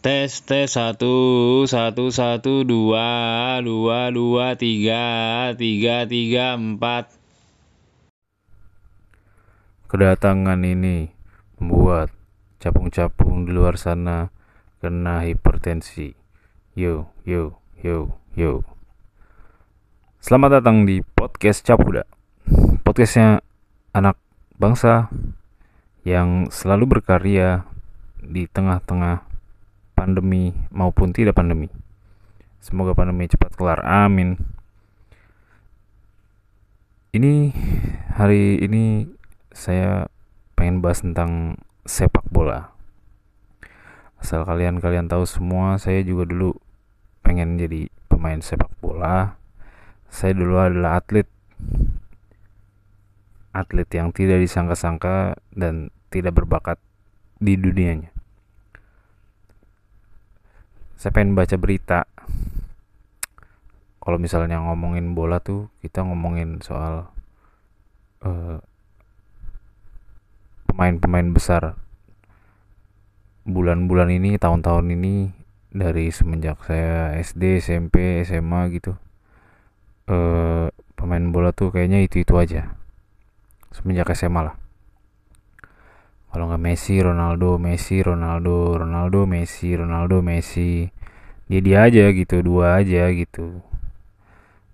Tes tes satu satu satu dua dua dua tiga tiga tiga empat. Kedatangan ini membuat capung-capung di luar sana kena hipertensi. Yo, yo, yo, yo. Selamat datang di podcast Capuda. Podcastnya anak bangsa yang selalu berkarya di tengah-tengah pandemi maupun tidak pandemi. Semoga pandemi cepat kelar. Amin. Ini hari ini saya pengen bahas tentang sepak bola. Asal kalian kalian tahu semua, saya juga dulu pengen jadi pemain sepak bola. Saya dulu adalah atlet atlet yang tidak disangka-sangka dan tidak berbakat di dunianya saya pengen baca berita. Kalau misalnya ngomongin bola tuh kita ngomongin soal uh, pemain-pemain besar. Bulan-bulan ini tahun-tahun ini dari semenjak saya SD SMP SMA gitu uh, pemain bola tuh kayaknya itu itu aja. Semenjak SMA lah kalau nggak Messi Ronaldo Messi Ronaldo Ronaldo Messi Ronaldo Messi. Dia dia aja gitu dua aja gitu.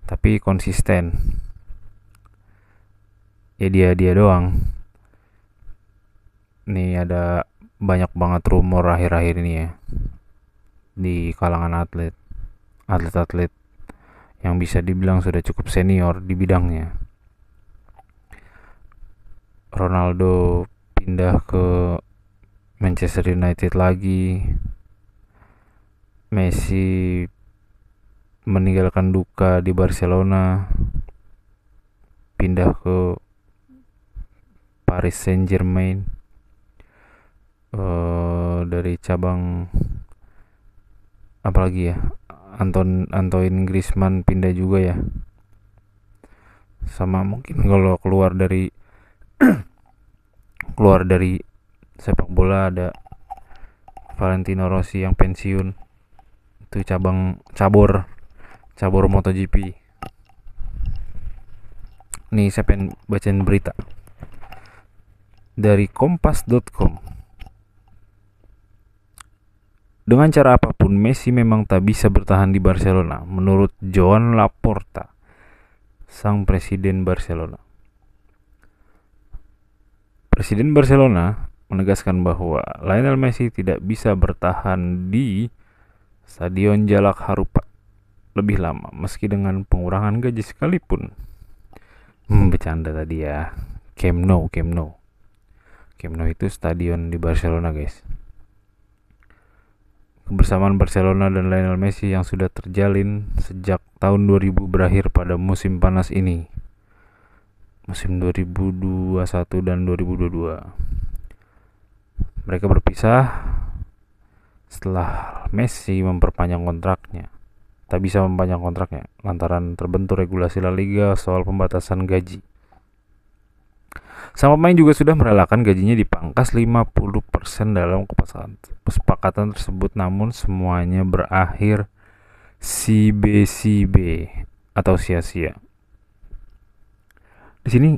Tapi konsisten. Ya dia dia doang. Nih ada banyak banget rumor akhir-akhir ini ya. Di kalangan atlet atlet-atlet yang bisa dibilang sudah cukup senior di bidangnya. Ronaldo pindah ke Manchester United lagi. Messi meninggalkan duka di Barcelona. Pindah ke Paris Saint Germain uh, dari cabang apalagi ya Anton Antoine Griezmann pindah juga ya. Sama mungkin kalau keluar dari keluar dari sepak bola ada Valentino Rossi yang pensiun. Itu cabang cabur cabur MotoGP. Nih saya pengen bacain berita. Dari kompas.com dengan cara apa pun Messi memang tak bisa bertahan di Barcelona menurut Joan Laporta sang presiden Barcelona Presiden Barcelona menegaskan bahwa Lionel Messi tidak bisa bertahan di Stadion Jalak Harupat lebih lama meski dengan pengurangan gaji sekalipun. Hmm, bercanda tadi ya. Camp Nou, Camp Nou. Camp Nou itu stadion di Barcelona, guys. Kebersamaan Barcelona dan Lionel Messi yang sudah terjalin sejak tahun 2000 berakhir pada musim panas ini musim 2021 dan 2022. Mereka berpisah setelah Messi memperpanjang kontraknya. Tak bisa memperpanjang kontraknya lantaran terbentur regulasi La Liga soal pembatasan gaji. Sang pemain juga sudah merelakan gajinya dipangkas 50% dalam kesepakatan tersebut namun semuanya berakhir CB-CB atau sia-sia di sini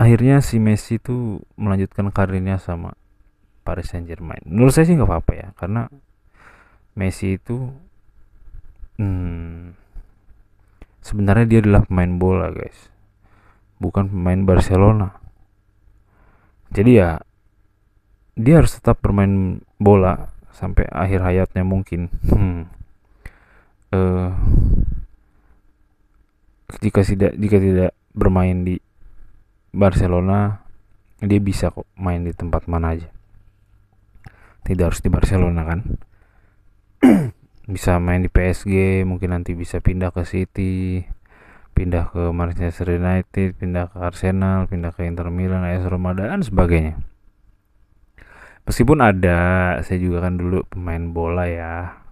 akhirnya si Messi itu melanjutkan karirnya sama Paris Saint Germain. Menurut saya sih nggak apa-apa ya, karena Messi itu hmm, sebenarnya dia adalah pemain bola guys, bukan pemain Barcelona. Jadi ya dia harus tetap bermain bola sampai akhir hayatnya mungkin. Hmm. Uh, jika tidak jika tidak bermain di Barcelona dia bisa kok main di tempat mana aja. Tidak harus di Barcelona kan? Bisa main di PSG mungkin nanti bisa pindah ke City pindah ke Manchester United pindah ke Arsenal pindah ke Inter Milan AS Roma dan sebagainya. Meskipun ada saya juga kan dulu pemain bola ya.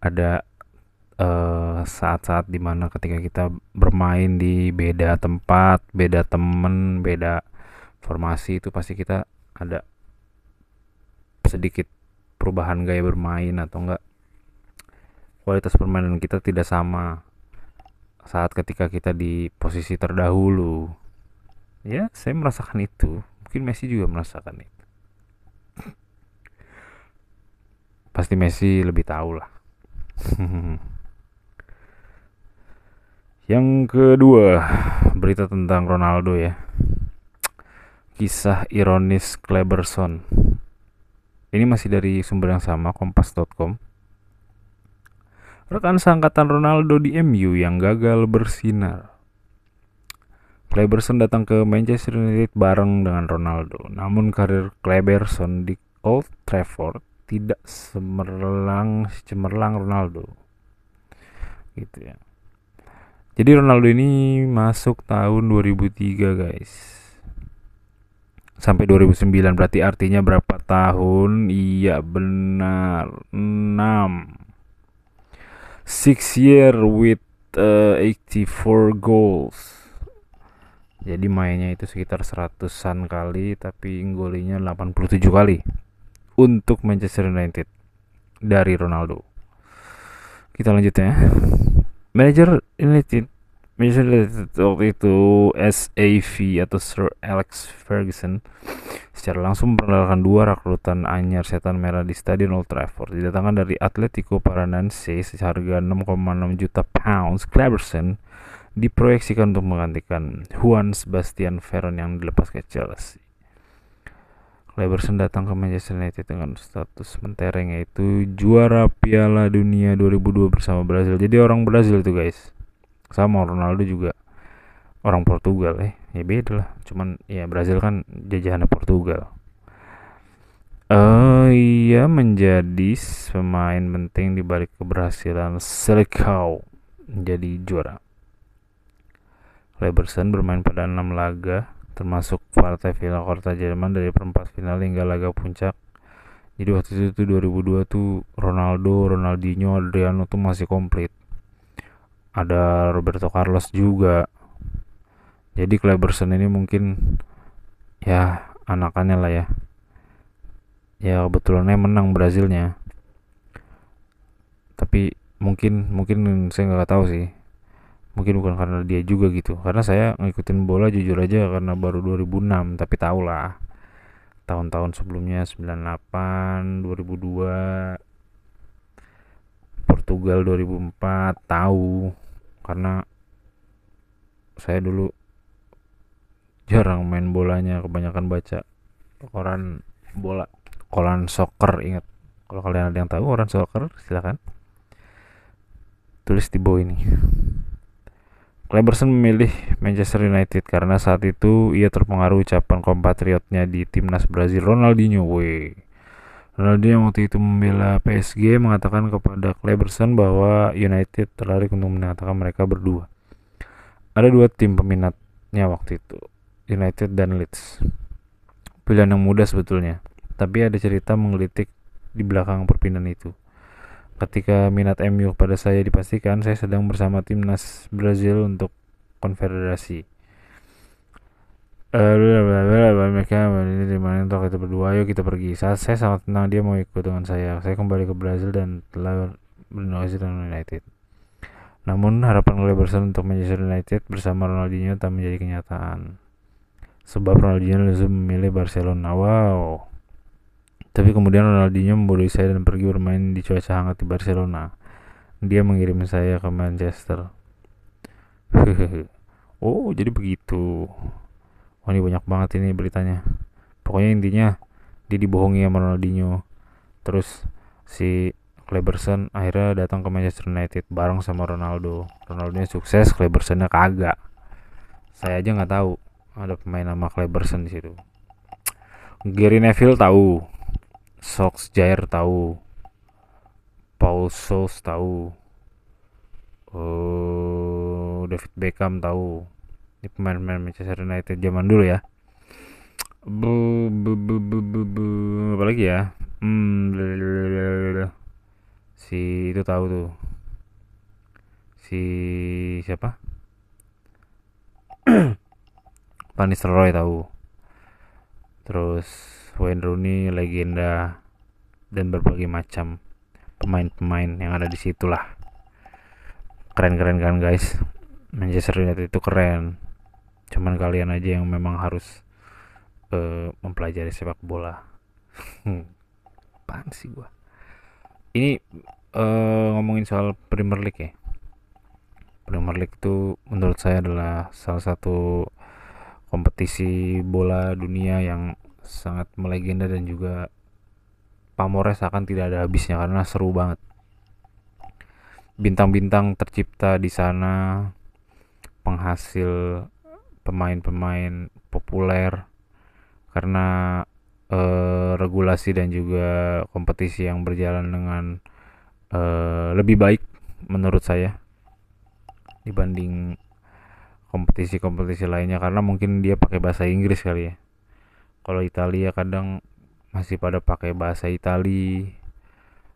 Ada Eh, saat-saat uh, di mana ketika kita bermain di beda tempat, beda temen, beda formasi itu pasti kita ada sedikit perubahan gaya bermain atau enggak. Kualitas permainan kita tidak sama saat ketika kita di posisi terdahulu. Ya saya merasakan itu. Mungkin Messi juga merasakan itu. Pasti Messi lebih tahu lah yang kedua berita tentang Ronaldo ya. Kisah ironis Kleberson. Ini masih dari sumber yang sama kompas.com rekan seangkatan Ronaldo di MU yang gagal bersinar. Kleberson datang ke Manchester United bareng dengan Ronaldo. Namun karir Kleberson di Old Trafford tidak semerlang cemerlang Ronaldo. Gitu ya jadi Ronaldo ini masuk tahun 2003 guys. Sampai 2009 berarti artinya berapa tahun? Iya benar 6 6 year with uh, 84 goals. Jadi mainnya itu sekitar seratusan kali tapi golinya 87 kali untuk Manchester United dari Ronaldo. Kita lanjut ya manajer United Manchester United waktu itu SAV atau Sir Alex Ferguson. Secara langsung memperkenalkan dua rekrutan anyar setan merah di Stadion Old Trafford. Didatangkan dari Atletico Paranaense seharga 6,6 juta pounds. Cleberson diproyeksikan untuk menggantikan Juan Sebastian Veron yang dilepas ke Chelsea Leverson datang ke Manchester United dengan status mentereng yaitu juara Piala Dunia 2002 bersama Brazil. Jadi orang Brazil tuh guys. Sama Ronaldo juga orang Portugal eh. Ya beda lah. Cuman ya Brazil kan jajahannya Portugal. Uh, ia menjadi pemain penting di balik keberhasilan Selikau menjadi juara. Leverson bermain pada enam laga termasuk partai final kota Jerman dari perempat final hingga laga puncak. Jadi waktu itu tuh 2002 tuh Ronaldo, Ronaldinho, Adriano tuh masih komplit. Ada Roberto Carlos juga. Jadi Kleberson ini mungkin ya anakannya lah ya. Ya kebetulannya menang Brazilnya. Tapi mungkin mungkin saya nggak tahu sih mungkin bukan karena dia juga gitu. Karena saya ngikutin bola jujur aja karena baru 2006 tapi tau lah tahun-tahun sebelumnya 98 2002 Portugal 2004 tahu. Karena saya dulu jarang main bolanya kebanyakan baca koran bola koran soccer ingat. Kalau kalian ada yang tahu koran soccer silakan. Tulis di bawah ini Cleberson memilih Manchester United karena saat itu ia terpengaruh ucapan kompatriotnya di timnas Brazil Ronaldinho. We. Ronaldinho yang waktu itu membela PSG mengatakan kepada Cleberson bahwa United tertarik untuk menyatakan mereka berdua. Ada dua tim peminatnya waktu itu, United dan Leeds. Pilihan yang mudah sebetulnya, tapi ada cerita menggelitik di belakang perpindahan itu. Ketika minat MU pada saya dipastikan, saya sedang bersama timnas Brazil untuk konfederasi. mereka mana untuk kita berdua. Ayo kita pergi. Saat saya sangat tenang dia mau ikut dengan saya. Saya kembali ke Brazil dan telah bernegosiasi dengan United. Namun harapan Cleberson untuk Manchester United bersama Ronaldinho tak menjadi kenyataan. Sebab Ronaldinho langsung memilih Barcelona. Wow tapi kemudian Ronaldinho membodohi saya dan pergi bermain di cuaca hangat di Barcelona. Dia mengirim saya ke Manchester. oh, jadi begitu. Wah, ini banyak banget ini beritanya. Pokoknya intinya dia dibohongi sama Ronaldinho. Terus si Kleberson akhirnya datang ke Manchester United bareng sama Ronaldo. Ronaldo sukses, Klebersonnya kagak. Saya aja nggak tahu ada pemain nama Kleberson di situ. Gary Neville tahu, Sox Jair tahu. Paul Scholes tahu. Uh, David Beckham tahu. Ini pemain-pemain Manchester United zaman dulu ya. Bu, bu, bu, bu, bu, bu. apa lagi ya? Hmm, si itu tahu tuh. Si siapa? Van Roy tahu terus Wayne Rooney legenda dan berbagai macam pemain-pemain yang ada di situ lah keren-keren kan guys? Manchester United itu keren. Cuman kalian aja yang memang harus uh, mempelajari sepak bola. Apaan sih gua? Ini uh, ngomongin soal Premier League ya? Premier League itu menurut saya adalah salah satu kompetisi bola dunia yang sangat melegenda dan juga pamornya akan tidak ada habisnya karena seru banget. Bintang-bintang tercipta di sana penghasil pemain-pemain populer karena eh, regulasi dan juga kompetisi yang berjalan dengan eh, lebih baik menurut saya dibanding kompetisi-kompetisi lainnya karena mungkin dia pakai bahasa Inggris kali ya. Kalau Italia kadang masih pada pakai bahasa Itali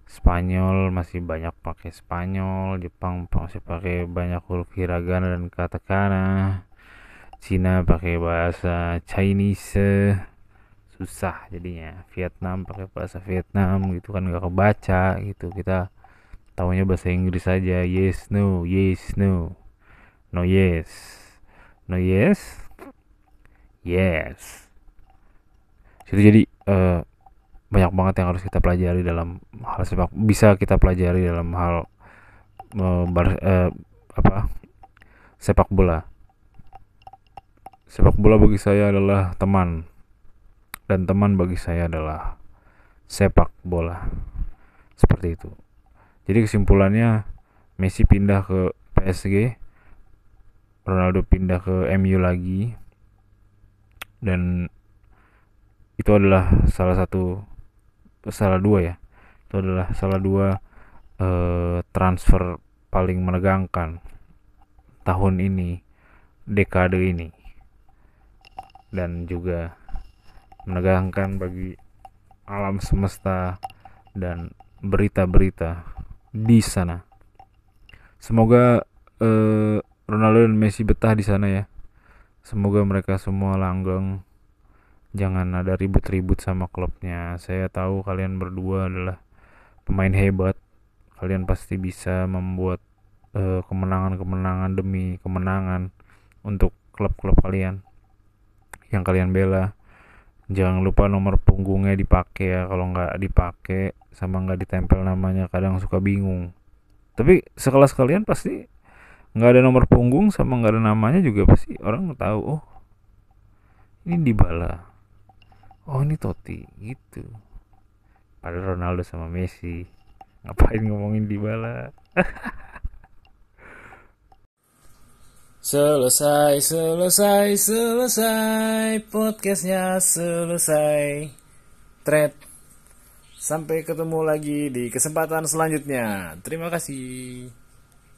Spanyol masih banyak pakai Spanyol Jepang masih pakai banyak huruf hiragana dan katakana Cina pakai bahasa Chinese susah jadinya. Vietnam pakai bahasa Vietnam gitu kan nggak kebaca gitu. Kita tahunya bahasa Inggris saja yes no yes no no yes no yes. Yes. Itu jadi uh, banyak banget yang harus kita pelajari dalam hal sepak bisa kita pelajari dalam hal uh, bar, uh, apa? Sepak bola. Sepak bola bagi saya adalah teman. Dan teman bagi saya adalah sepak bola. Seperti itu. Jadi kesimpulannya Messi pindah ke PSG Ronaldo pindah ke MU lagi. Dan itu adalah salah satu salah dua ya. Itu adalah salah dua uh, transfer paling menegangkan tahun ini dekade ini. Dan juga menegangkan bagi alam semesta dan berita-berita di sana. Semoga uh, Ronaldo dan Messi betah di sana ya. Semoga mereka semua langgeng. Jangan ada ribut-ribut sama klubnya. Saya tahu kalian berdua adalah pemain hebat. Kalian pasti bisa membuat kemenangan kemenangan-kemenangan demi kemenangan untuk klub-klub kalian yang kalian bela jangan lupa nomor punggungnya dipakai ya kalau nggak dipakai sama nggak ditempel namanya kadang suka bingung tapi sekelas kalian pasti nggak ada nomor punggung sama nggak ada namanya juga pasti orang tahu oh ini dibala oh ini Totti. Gitu. Padahal Ronaldo sama Messi. Ngapain ngomongin dibala Selesai, selesai, selesai. Podcastnya selesai. Thread. Sampai ketemu lagi di kesempatan selanjutnya. Terima kasih